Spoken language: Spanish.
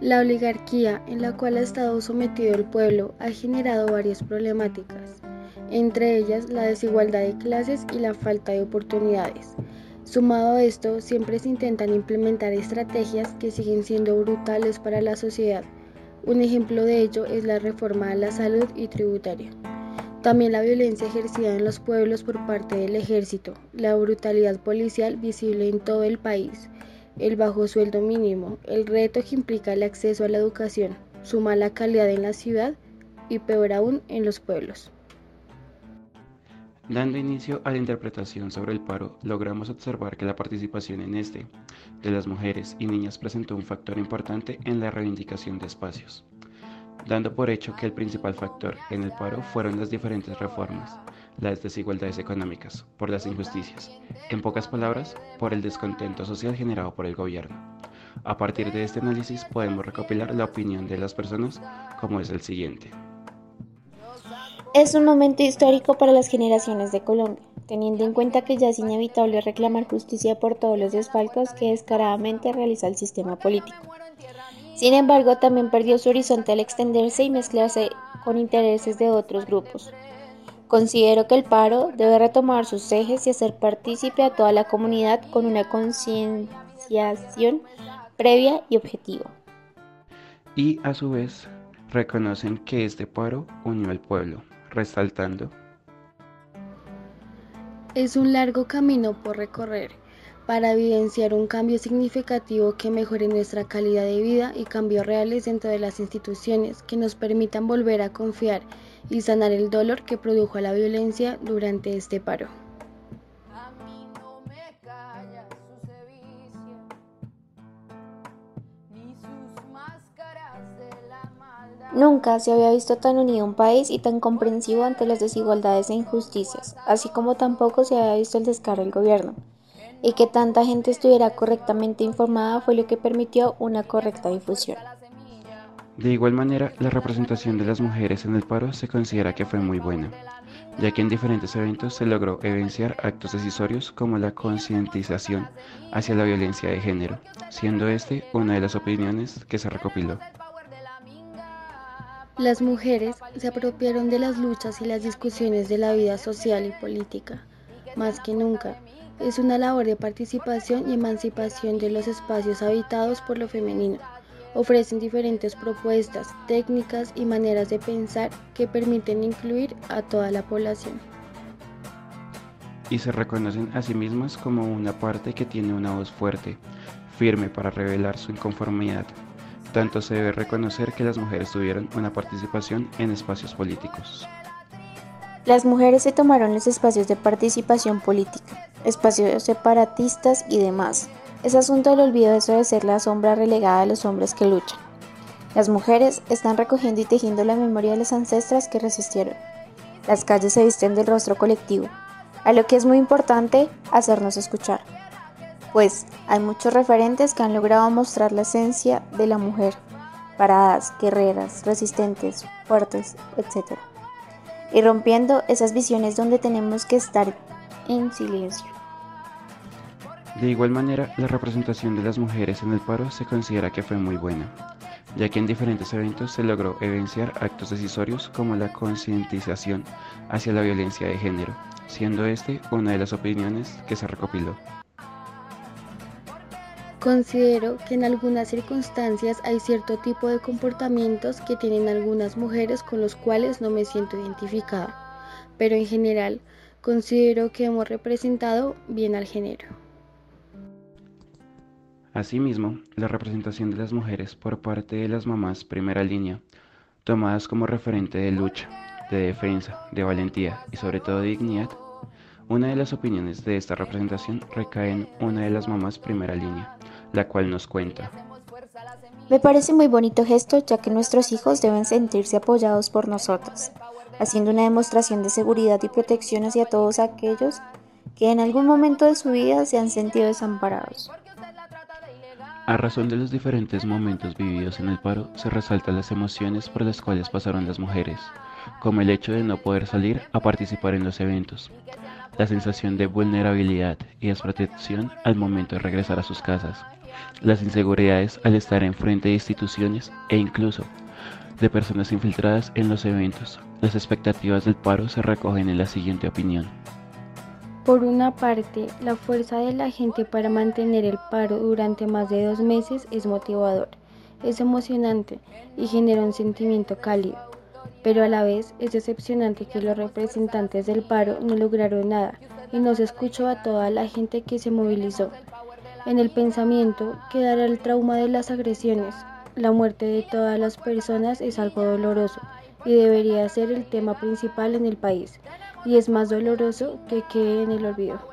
La oligarquía en la cual ha estado sometido el pueblo ha generado varias problemáticas, entre ellas la desigualdad de clases y la falta de oportunidades. Sumado a esto, siempre se intentan implementar estrategias que siguen siendo brutales para la sociedad. Un ejemplo de ello es la reforma a la salud y tributaria. También la violencia ejercida en los pueblos por parte del ejército, la brutalidad policial visible en todo el país, el bajo sueldo mínimo, el reto que implica el acceso a la educación, su mala calidad en la ciudad y peor aún en los pueblos. Dando inicio a la interpretación sobre el paro, logramos observar que la participación en este de las mujeres y niñas presentó un factor importante en la reivindicación de espacios, dando por hecho que el principal factor en el paro fueron las diferentes reformas, las desigualdades económicas, por las injusticias, en pocas palabras, por el descontento social generado por el gobierno. A partir de este análisis podemos recopilar la opinión de las personas como es el siguiente. Es un momento histórico para las generaciones de Colombia, teniendo en cuenta que ya es inevitable reclamar justicia por todos los desfalcos que descaradamente realiza el sistema político. Sin embargo, también perdió su horizonte al extenderse y mezclarse con intereses de otros grupos, Considero que el paro debe retomar sus ejes y hacer partícipe a toda la comunidad con una concienciación previa y objetiva. Y a su vez reconocen que este paro unió al pueblo, resaltando. Es un largo camino por recorrer para evidenciar un cambio significativo que mejore nuestra calidad de vida y cambios reales dentro de las instituciones que nos permitan volver a confiar y sanar el dolor que produjo la violencia durante este paro. Nunca se había visto tan unido un país y tan comprensivo ante las desigualdades e injusticias, así como tampoco se había visto el descaro del gobierno y que tanta gente estuviera correctamente informada fue lo que permitió una correcta difusión. De igual manera, la representación de las mujeres en el paro se considera que fue muy buena, ya que en diferentes eventos se logró evidenciar actos decisorios como la concientización hacia la violencia de género, siendo este una de las opiniones que se recopiló. Las mujeres se apropiaron de las luchas y las discusiones de la vida social y política, más que nunca, es una labor de participación y emancipación de los espacios habitados por lo femenino. Ofrecen diferentes propuestas, técnicas y maneras de pensar que permiten incluir a toda la población. Y se reconocen a sí mismas como una parte que tiene una voz fuerte, firme para revelar su inconformidad. Tanto se debe reconocer que las mujeres tuvieron una participación en espacios políticos. Las mujeres se tomaron los espacios de participación política, espacios separatistas y demás. Es asunto del olvido eso de ser la sombra relegada a los hombres que luchan. Las mujeres están recogiendo y tejiendo la memoria de las ancestras que resistieron. Las calles se visten del rostro colectivo, a lo que es muy importante hacernos escuchar. Pues hay muchos referentes que han logrado mostrar la esencia de la mujer, paradas, guerreras, resistentes, fuertes, etc. Y rompiendo esas visiones donde tenemos que estar en silencio. De igual manera, la representación de las mujeres en el paro se considera que fue muy buena, ya que en diferentes eventos se logró evidenciar actos decisorios como la concientización hacia la violencia de género, siendo este una de las opiniones que se recopiló. Considero que en algunas circunstancias hay cierto tipo de comportamientos que tienen algunas mujeres con los cuales no me siento identificada, pero en general considero que hemos representado bien al género. Asimismo, la representación de las mujeres por parte de las mamás primera línea, tomadas como referente de lucha, de defensa, de valentía y sobre todo de dignidad, una de las opiniones de esta representación recae en una de las mamás primera línea, la cual nos cuenta. Me parece muy bonito gesto ya que nuestros hijos deben sentirse apoyados por nosotras haciendo una demostración de seguridad y protección hacia todos aquellos que en algún momento de su vida se han sentido desamparados. A razón de los diferentes momentos vividos en el paro, se resaltan las emociones por las cuales pasaron las mujeres, como el hecho de no poder salir a participar en los eventos, la sensación de vulnerabilidad y desprotección al momento de regresar a sus casas, las inseguridades al estar enfrente de instituciones e incluso de personas infiltradas en los eventos. Las expectativas del paro se recogen en la siguiente opinión. Por una parte, la fuerza de la gente para mantener el paro durante más de dos meses es motivador, es emocionante y genera un sentimiento cálido, pero a la vez es decepcionante que los representantes del paro no lograron nada y no se escuchó a toda la gente que se movilizó. En el pensamiento quedará el trauma de las agresiones, la muerte de todas las personas es algo doloroso y debería ser el tema principal en el país, y es más doloroso que quede en el olvido.